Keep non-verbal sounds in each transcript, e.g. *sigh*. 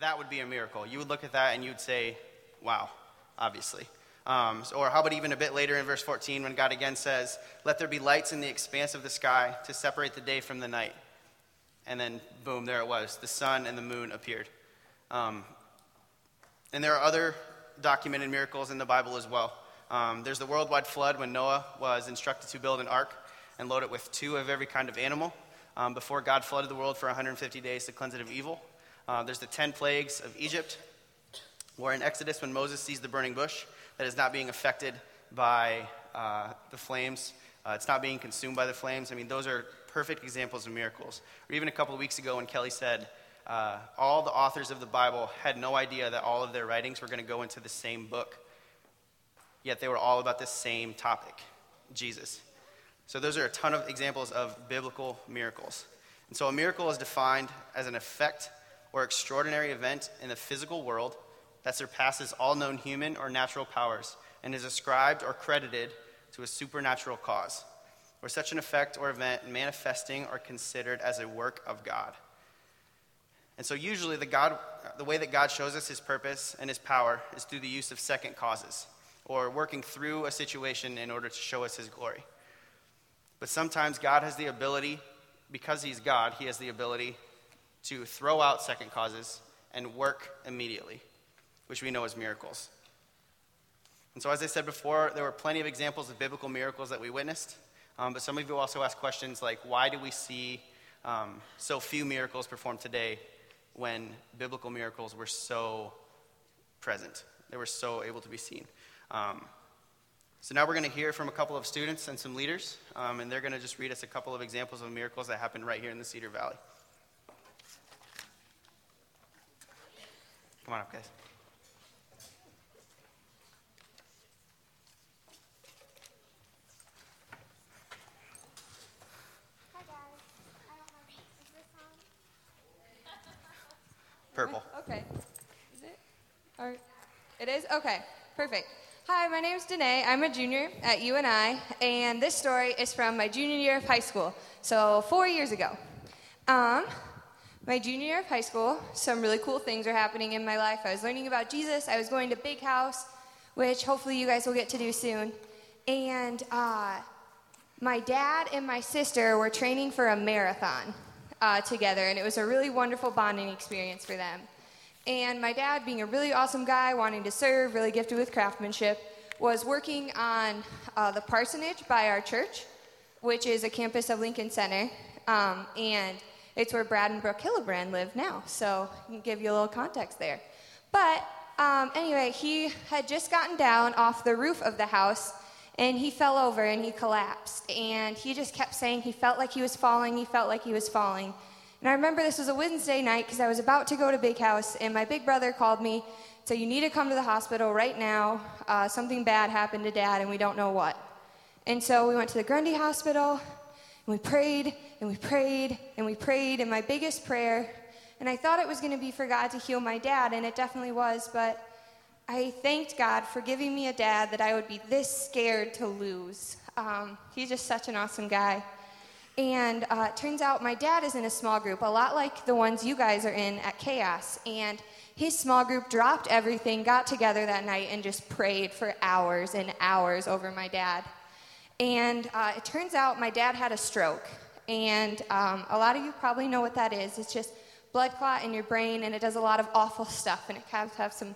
that would be a miracle. You would look at that and you'd say, wow, obviously. Um, or how about even a bit later in verse 14 when God again says, Let there be lights in the expanse of the sky to separate the day from the night. And then, boom, there it was. The sun and the moon appeared. Um, and there are other documented miracles in the Bible as well. Um, there's the worldwide flood when Noah was instructed to build an ark and load it with two of every kind of animal um, before God flooded the world for 150 days to cleanse it of evil. Uh, there's the 10 plagues of Egypt, where in Exodus, when Moses sees the burning bush that is not being affected by uh, the flames, uh, it's not being consumed by the flames. I mean, those are perfect examples of miracles. Or even a couple of weeks ago when Kelly said, uh, all the authors of the Bible had no idea that all of their writings were going to go into the same book, yet they were all about the same topic Jesus. So, those are a ton of examples of biblical miracles. And so, a miracle is defined as an effect or extraordinary event in the physical world that surpasses all known human or natural powers and is ascribed or credited to a supernatural cause, where such an effect or event manifesting are considered as a work of God. And so, usually, the, God, the way that God shows us his purpose and his power is through the use of second causes, or working through a situation in order to show us his glory. But sometimes God has the ability, because he's God, he has the ability to throw out second causes and work immediately, which we know as miracles. And so, as I said before, there were plenty of examples of biblical miracles that we witnessed. Um, but some of you also ask questions like, why do we see um, so few miracles performed today when biblical miracles were so present. They were so able to be seen. Um, so now we're going to hear from a couple of students and some leaders, um, and they're going to just read us a couple of examples of miracles that happened right here in the Cedar Valley. Come on up, guys. Purple. *laughs* Okay. Is it? Or it is? Okay. Perfect. Hi, my name is Danae. I'm a junior at UNI, and this story is from my junior year of high school, so four years ago. Um, my junior year of high school, some really cool things are happening in my life. I was learning about Jesus. I was going to Big House, which hopefully you guys will get to do soon. And uh, my dad and my sister were training for a marathon uh, together, and it was a really wonderful bonding experience for them. And my dad, being a really awesome guy, wanting to serve, really gifted with craftsmanship, was working on uh, the parsonage by our church, which is a campus of Lincoln Center. Um, and it's where Brad and Brooke Hillebrand live now. So I can give you a little context there. But um, anyway, he had just gotten down off the roof of the house and he fell over and he collapsed. And he just kept saying he felt like he was falling, he felt like he was falling. And I remember this was a Wednesday night because I was about to go to Big House, and my big brother called me, said, You need to come to the hospital right now. Uh, something bad happened to dad, and we don't know what. And so we went to the Grundy Hospital, and we prayed, and we prayed, and we prayed, and my biggest prayer, and I thought it was going to be for God to heal my dad, and it definitely was, but I thanked God for giving me a dad that I would be this scared to lose. Um, he's just such an awesome guy. And uh, turns out my dad is in a small group, a lot like the ones you guys are in at Chaos. And his small group dropped everything, got together that night, and just prayed for hours and hours over my dad. And uh, it turns out my dad had a stroke. And um, a lot of you probably know what that is. It's just blood clot in your brain, and it does a lot of awful stuff, and it can have some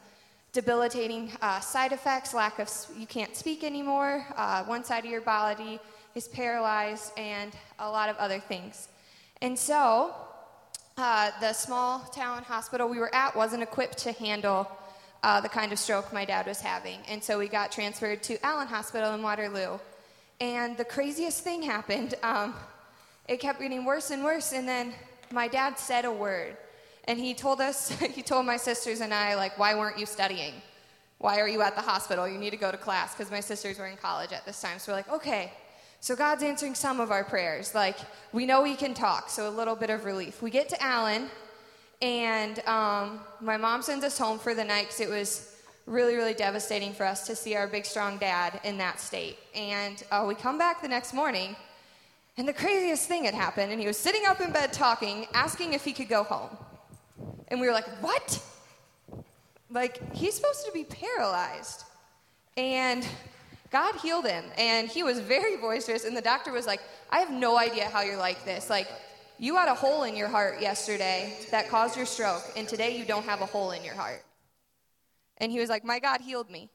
debilitating uh, side effects, lack of, you can't speak anymore, uh, one side of your body is paralyzed, and a lot of other things. And so, uh, the small town hospital we were at wasn't equipped to handle uh, the kind of stroke my dad was having. And so we got transferred to Allen Hospital in Waterloo. And the craziest thing happened. Um, it kept getting worse and worse, and then my dad said a word and he told us, *laughs* he told my sisters and I, like, why weren't you studying? Why are you at the hospital? You need to go to class because my sisters were in college at this time. So we're like, okay, so God's answering some of our prayers. Like, we know He can talk, so a little bit of relief. We get to Allen, and um, my mom sends us home for the night because it was really, really devastating for us to see our big, strong dad in that state. And uh, we come back the next morning, and the craziest thing had happened, and he was sitting up in bed talking, asking if he could go home. And we were like, What? like he's supposed to be paralyzed. And God healed him, and he was very boisterous. And the doctor was like, I have no idea how you're like this. Like, you had a hole in your heart yesterday that caused your stroke, and today you don't have a hole in your heart. And he was like, My God healed me.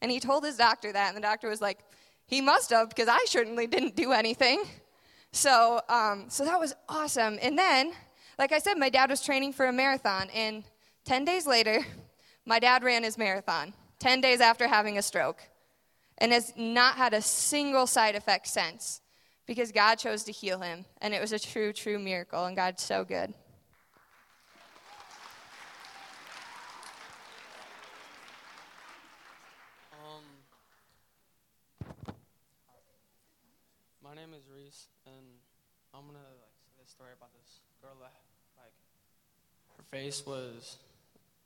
And he told his doctor that, and the doctor was like, He must have, because I certainly didn't do anything. So, um, so that was awesome. And then, like I said, my dad was training for a marathon, and 10 days later, my dad ran his marathon, 10 days after having a stroke and has not had a single side effect since because God chose to heal him. And it was a true, true miracle, and God's so good. Um, my name is Reese, and I'm gonna like say this story about this girl that like her face was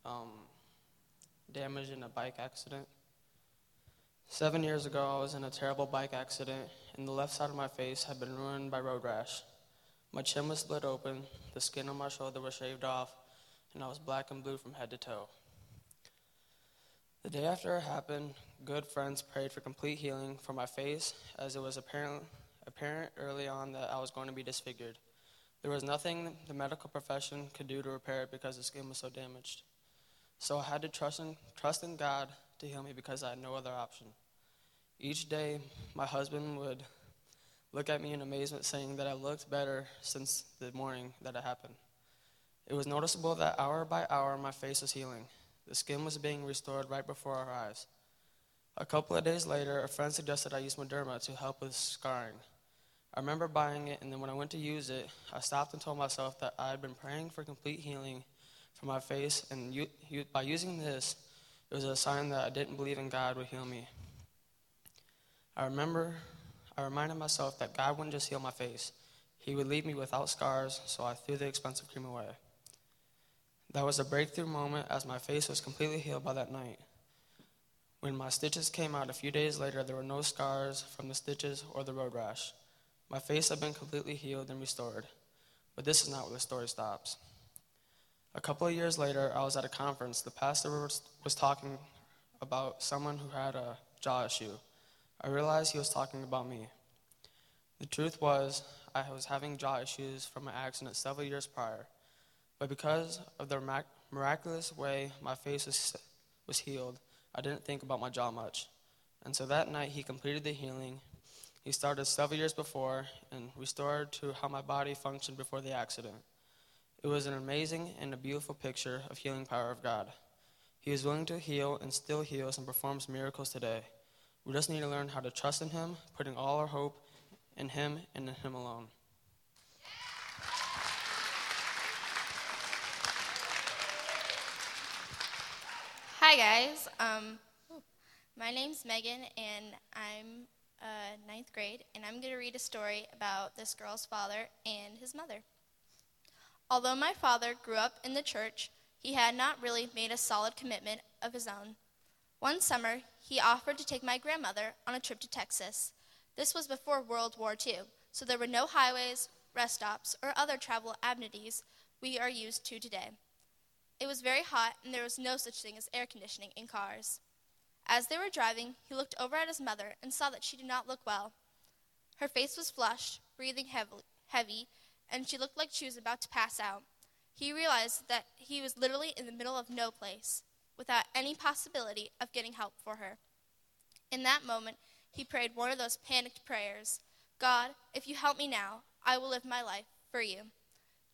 um, damaged in a bike accident. Seven years ago, I was in a terrible bike accident, and the left side of my face had been ruined by road rash. My chin was split open, the skin on my shoulder was shaved off, and I was black and blue from head to toe. The day after it happened, good friends prayed for complete healing for my face, as it was apparent, apparent early on that I was going to be disfigured. There was nothing the medical profession could do to repair it because the skin was so damaged. So I had to trust in, trust in God to heal me because I had no other option. Each day, my husband would look at me in amazement, saying that I looked better since the morning that it happened. It was noticeable that hour by hour my face was healing. The skin was being restored right before our eyes. A couple of days later, a friend suggested I use Mederma to help with scarring. I remember buying it, and then when I went to use it, I stopped and told myself that I had been praying for complete healing for my face, and you, you, by using this, it was a sign that I didn't believe in God would heal me. I remember, I reminded myself that God wouldn't just heal my face, He would leave me without scars, so I threw the expensive cream away. That was a breakthrough moment as my face was completely healed by that night. When my stitches came out a few days later, there were no scars from the stitches or the road rash. My face had been completely healed and restored. But this is not where the story stops. A couple of years later, I was at a conference. The pastor was, was talking about someone who had a jaw issue. I realized he was talking about me. The truth was, I was having jaw issues from an accident several years prior. But because of the miraculous way my face was, was healed, I didn't think about my jaw much. And so that night, he completed the healing. He started several years before and restored to how my body functioned before the accident. It was an amazing and a beautiful picture of healing power of God. He is willing to heal and still heals and performs miracles today. We just need to learn how to trust in Him, putting all our hope in Him and in Him alone. Hi, guys. Um, my name's Megan, and I'm uh, ninth grade, and I'm going to read a story about this girl's father and his mother. Although my father grew up in the church, he had not really made a solid commitment of his own. One summer, he offered to take my grandmother on a trip to Texas. This was before World War II, so there were no highways, rest stops, or other travel amenities we are used to today. It was very hot, and there was no such thing as air conditioning in cars. As they were driving, he looked over at his mother and saw that she did not look well. Her face was flushed, breathing heavy, and she looked like she was about to pass out. He realized that he was literally in the middle of no place, without any possibility of getting help for her. In that moment, he prayed one of those panicked prayers God, if you help me now, I will live my life for you.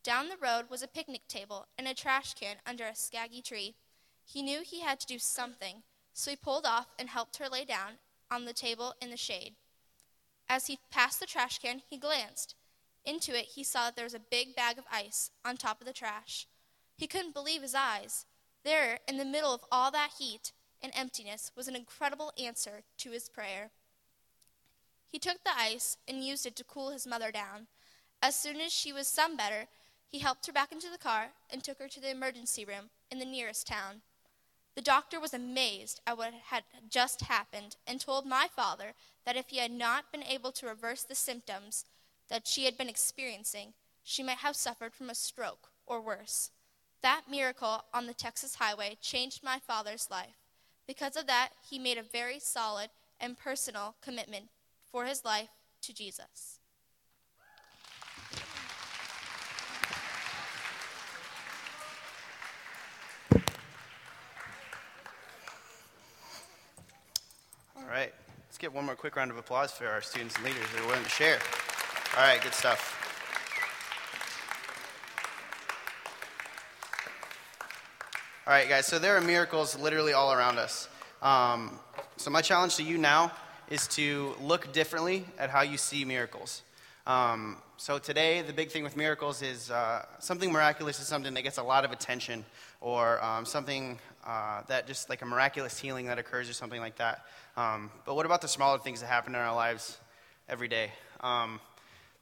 Down the road was a picnic table and a trash can under a scaggy tree. He knew he had to do something, so he pulled off and helped her lay down on the table in the shade. As he passed the trash can, he glanced. Into it, he saw that there was a big bag of ice on top of the trash. He couldn't believe his eyes. There, in the middle of all that heat and emptiness, was an incredible answer to his prayer. He took the ice and used it to cool his mother down. As soon as she was some better, he helped her back into the car and took her to the emergency room in the nearest town. The doctor was amazed at what had just happened and told my father that if he had not been able to reverse the symptoms that she had been experiencing, she might have suffered from a stroke or worse. That miracle on the Texas highway changed my father's life. Because of that, he made a very solid and personal commitment for his life to Jesus. All right. Let's get one more quick round of applause for our students and leaders that are willing to share. All right, good stuff. All right, guys, so there are miracles literally all around us. Um, so, my challenge to you now is to look differently at how you see miracles. Um, so, today, the big thing with miracles is uh, something miraculous is something that gets a lot of attention, or um, something uh, that just like a miraculous healing that occurs, or something like that. Um, but what about the smaller things that happen in our lives every day? Um,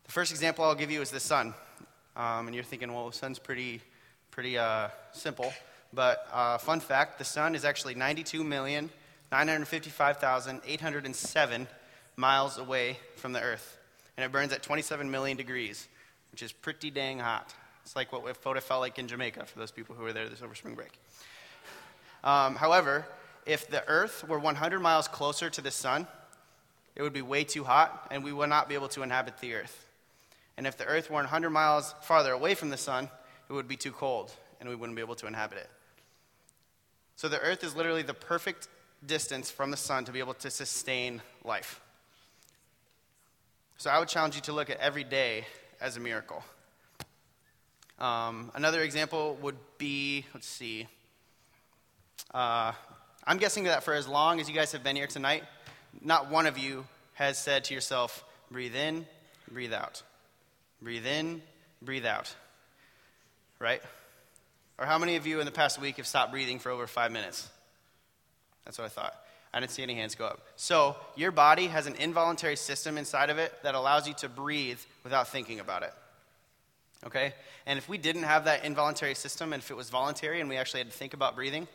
the first example I'll give you is the sun. Um, and you're thinking, well, the sun's pretty, pretty uh, simple. But uh, fun fact the sun is actually 92,955,807 miles away from the earth. And it burns at 27 million degrees, which is pretty dang hot. It's like what Photo felt like in Jamaica for those people who were there this over spring break. Um, however, if the earth were 100 miles closer to the sun, it would be way too hot and we would not be able to inhabit the earth. And if the earth were 100 miles farther away from the sun, it would be too cold and we wouldn't be able to inhabit it. So the earth is literally the perfect distance from the sun to be able to sustain life. So I would challenge you to look at every day as a miracle. Um, another example would be let's see. Uh, I'm guessing that for as long as you guys have been here tonight, not one of you has said to yourself, breathe in, breathe out. Breathe in, breathe out. Right? Or how many of you in the past week have stopped breathing for over five minutes? That's what I thought. I didn't see any hands go up. So, your body has an involuntary system inside of it that allows you to breathe without thinking about it. Okay? And if we didn't have that involuntary system, and if it was voluntary and we actually had to think about breathing,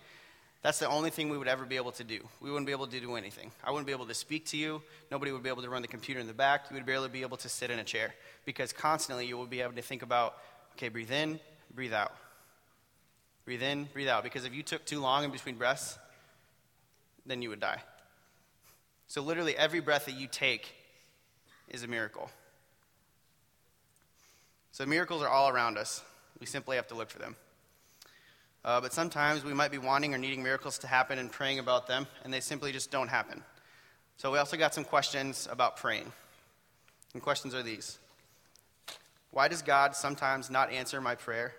that's the only thing we would ever be able to do. We wouldn't be able to do anything. I wouldn't be able to speak to you. Nobody would be able to run the computer in the back. You would barely be able to sit in a chair because constantly you would be able to think about, okay, breathe in, breathe out. Breathe in, breathe out. Because if you took too long in between breaths, then you would die. So, literally, every breath that you take is a miracle. So, miracles are all around us. We simply have to look for them. Uh, but sometimes we might be wanting or needing miracles to happen and praying about them, and they simply just don't happen. So, we also got some questions about praying. And questions are these Why does God sometimes not answer my prayer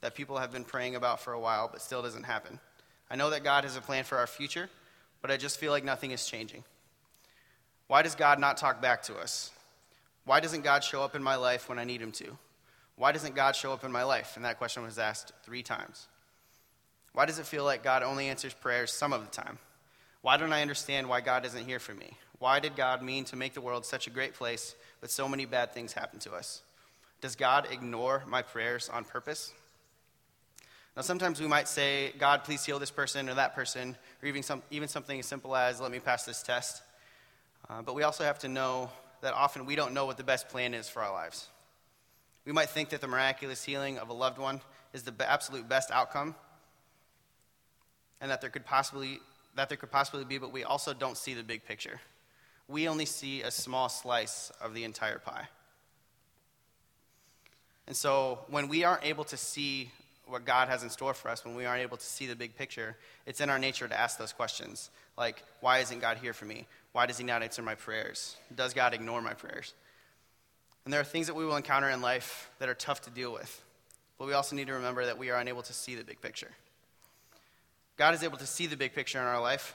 that people have been praying about for a while, but still doesn't happen? I know that God has a plan for our future, but I just feel like nothing is changing. Why does God not talk back to us? Why doesn't God show up in my life when I need him to? Why doesn't God show up in my life? And that question was asked three times. Why does it feel like God only answers prayers some of the time? Why don't I understand why God isn't here for me? Why did God mean to make the world such a great place, but so many bad things happen to us? Does God ignore my prayers on purpose? Now, sometimes we might say, God, please heal this person or that person, or even, some, even something as simple as, let me pass this test. Uh, but we also have to know that often we don't know what the best plan is for our lives. We might think that the miraculous healing of a loved one is the absolute best outcome, and that there could possibly that there could possibly be, but we also don't see the big picture. We only see a small slice of the entire pie. And so when we aren't able to see what God has in store for us, when we aren't able to see the big picture, it's in our nature to ask those questions. Like, why isn't God here for me? Why does He not answer my prayers? Does God ignore my prayers? And there are things that we will encounter in life that are tough to deal with. But we also need to remember that we are unable to see the big picture. God is able to see the big picture in our life.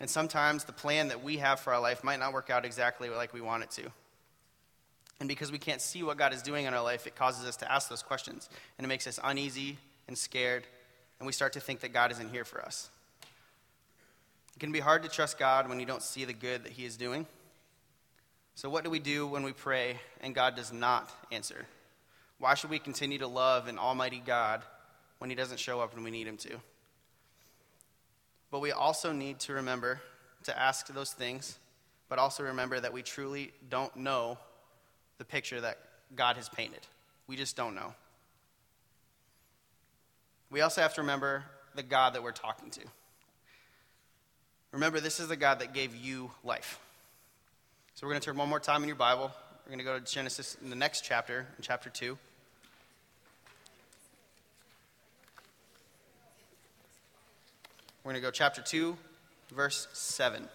And sometimes the plan that we have for our life might not work out exactly like we want it to. And because we can't see what God is doing in our life, it causes us to ask those questions. And it makes us uneasy and scared. And we start to think that God isn't here for us. It can be hard to trust God when you don't see the good that He is doing. So, what do we do when we pray and God does not answer? Why should we continue to love an almighty God when He doesn't show up when we need Him to? But we also need to remember to ask those things, but also remember that we truly don't know the picture that God has painted. We just don't know. we also have to remember the God that we're talking to. Remember, this is the God that gave you life. So we're going to turn one more time in your Bible. We're going to go to Genesis in the next chapter, in chapter 2. We're going to go chapter 2, verse 7.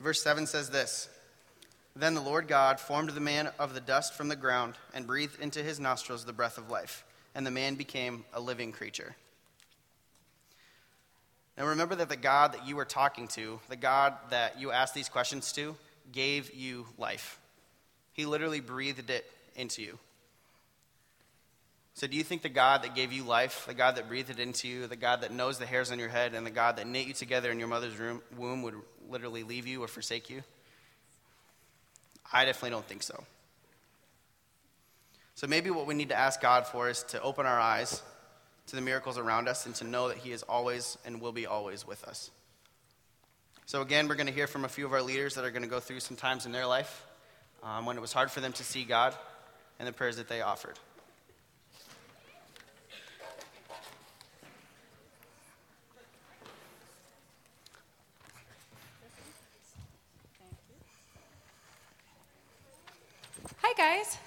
Verse 7 says this Then the Lord God formed the man of the dust from the ground and breathed into his nostrils the breath of life, and the man became a living creature. Now remember that the God that you were talking to, the God that you asked these questions to, gave you life. He literally breathed it into you. So, do you think the God that gave you life, the God that breathed it into you, the God that knows the hairs on your head, and the God that knit you together in your mother's room, womb would literally leave you or forsake you? I definitely don't think so. So, maybe what we need to ask God for is to open our eyes to the miracles around us and to know that He is always and will be always with us. So, again, we're going to hear from a few of our leaders that are going to go through some times in their life um, when it was hard for them to see God and the prayers that they offered. Hi, guys.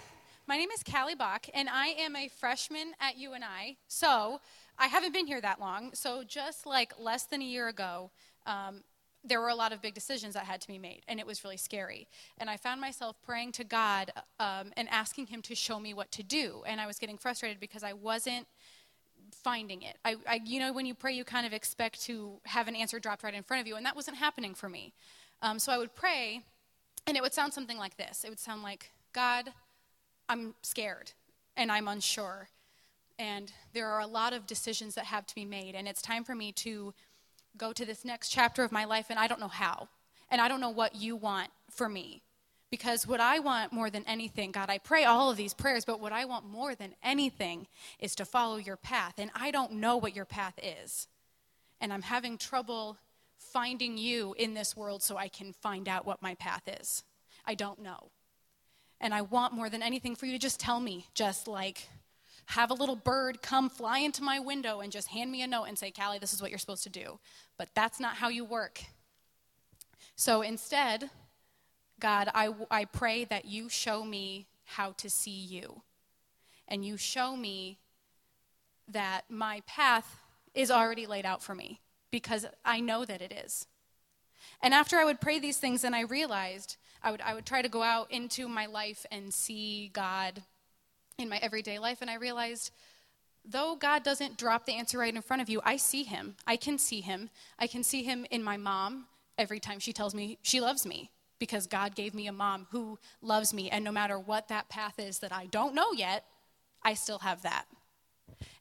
My name is Callie Bach, and I am a freshman at UNI. So I haven't been here that long. So just like less than a year ago, um, there were a lot of big decisions that had to be made, and it was really scary. And I found myself praying to God um, and asking Him to show me what to do. And I was getting frustrated because I wasn't finding it. I, I, you know, when you pray, you kind of expect to have an answer dropped right in front of you, and that wasn't happening for me. Um, so I would pray, and it would sound something like this. It would sound like, God, I'm scared and I'm unsure. And there are a lot of decisions that have to be made. And it's time for me to go to this next chapter of my life, and I don't know how. And I don't know what you want for me. Because what I want more than anything, God, I pray all of these prayers, but what I want more than anything is to follow your path. And I don't know what your path is. And I'm having trouble finding you in this world so I can find out what my path is. I don't know. And I want more than anything for you to just tell me, just like have a little bird come fly into my window and just hand me a note and say, Callie, this is what you're supposed to do. But that's not how you work. So instead, God, I, I pray that you show me how to see you. And you show me that my path is already laid out for me because I know that it is. And after I would pray these things, and I realized I would, I would try to go out into my life and see God in my everyday life. And I realized, though God doesn't drop the answer right in front of you, I see Him. I can see Him. I can see Him in my mom every time she tells me she loves me because God gave me a mom who loves me. And no matter what that path is that I don't know yet, I still have that.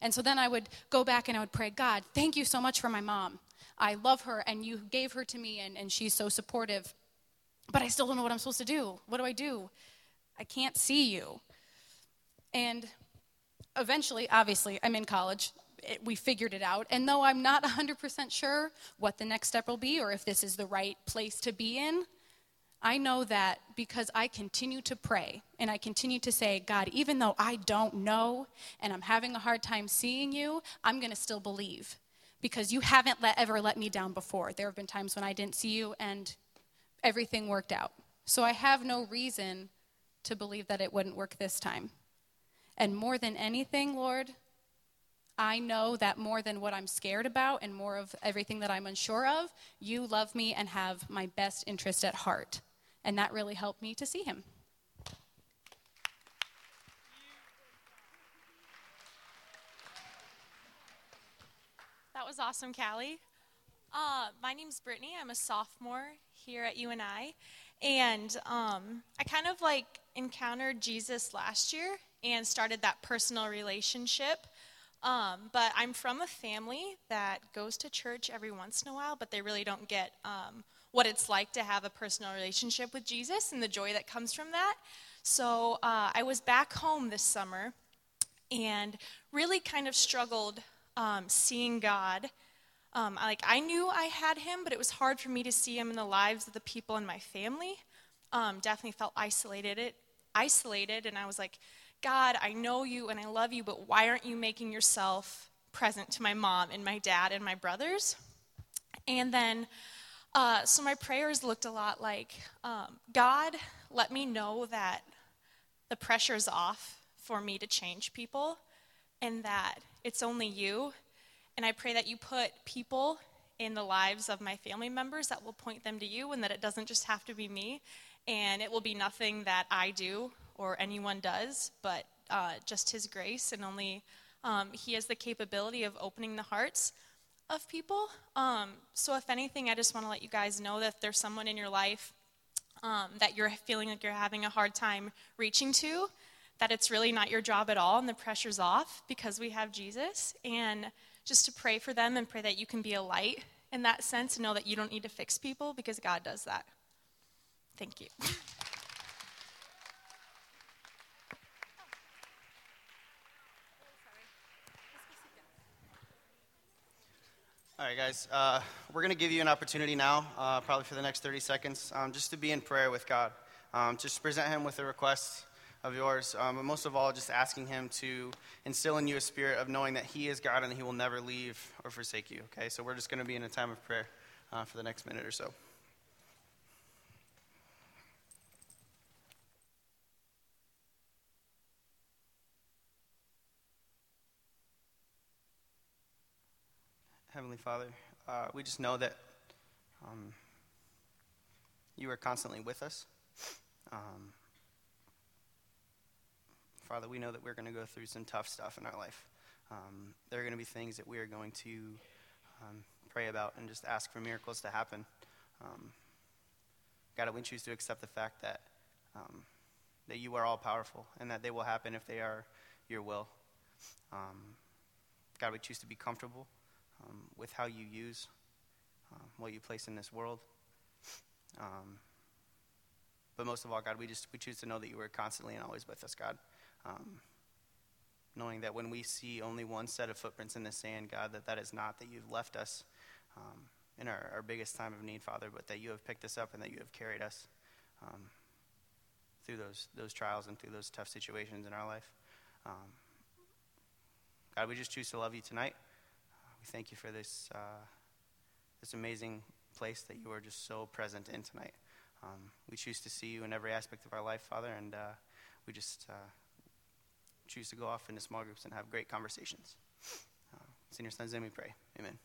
And so then I would go back and I would pray, God, thank you so much for my mom. I love her and you gave her to me and, and she's so supportive but I still don't know what I'm supposed to do. What do I do? I can't see you. And eventually, obviously, I'm in college. It, we figured it out. And though I'm not 100% sure what the next step will be or if this is the right place to be in, I know that because I continue to pray and I continue to say, God, even though I don't know and I'm having a hard time seeing you, I'm going to still believe because you haven't let, ever let me down before. There have been times when I didn't see you and everything worked out. So I have no reason to believe that it wouldn't work this time. And more than anything, Lord, I know that more than what I'm scared about and more of everything that I'm unsure of, you love me and have my best interest at heart. And that really helped me to see him. Was awesome, Callie. Uh, my name's Brittany. I'm a sophomore here at UNI. And um, I kind of like encountered Jesus last year and started that personal relationship. Um, but I'm from a family that goes to church every once in a while, but they really don't get um, what it's like to have a personal relationship with Jesus and the joy that comes from that. So uh, I was back home this summer and really kind of struggled um, seeing God um, like I knew I had him, but it was hard for me to see him in the lives of the people in my family. um, definitely felt isolated. It isolated, and I was like, God, I know you and I love you, but why aren't you making yourself present to my mom and my dad and my brothers? And then, uh, so my prayers looked a lot like, um, God, let me know that the pressure's off for me to change people and that it's only you. And I pray that you put people in the lives of my family members that will point them to you and that it doesn't just have to be me and it will be nothing that I do or anyone does, but uh, just His grace and only um, He has the capability of opening the hearts of people. Um, so, if anything, I just want to let you guys know that there's someone in your life um, that you're feeling like you're having a hard time reaching to, that it's really not your job at all and the pressure's off because we have Jesus. And just to pray for them and pray that you can be a light in that sense and know that you don't need to fix people because God does that. Thank you. All right, guys. Uh, we're going to give you an opportunity now, uh, probably for the next 30 seconds, um, just to be in prayer with God. Um, just present Him with a request of yours, um, but most of all, just asking Him to instill in you a spirit of knowing that He is God and He will never leave or forsake you. Okay, so we're just going to be in a time of prayer uh, for the next minute or so. Heavenly Father, uh, we just know that um, you are constantly with us. Um, Father, we know that we're going to go through some tough stuff in our life. Um, there are going to be things that we are going to um, pray about and just ask for miracles to happen. Um, God, we choose to accept the fact that um, that you are all powerful and that they will happen if they are your will. God, we choose to be comfortable um, with how you use um, what you place in this world. Um, but most of all, God, we just we choose to know that you are constantly and always with us, God. Um, knowing that when we see only one set of footprints in the sand, God, that that is not that you've left us um, in our, our biggest time of need, Father, but that you have picked us up and that you have carried us um, through those those trials and through those tough situations in our life. God, we just choose to love you tonight. We thank you for this, uh, this amazing place that you are just so present in tonight. Um, we choose to see you in every aspect of our life, Father, and uh, we just uh, choose to go off into small groups and have great conversations. Uh, it's in your son's name we pray. Amen.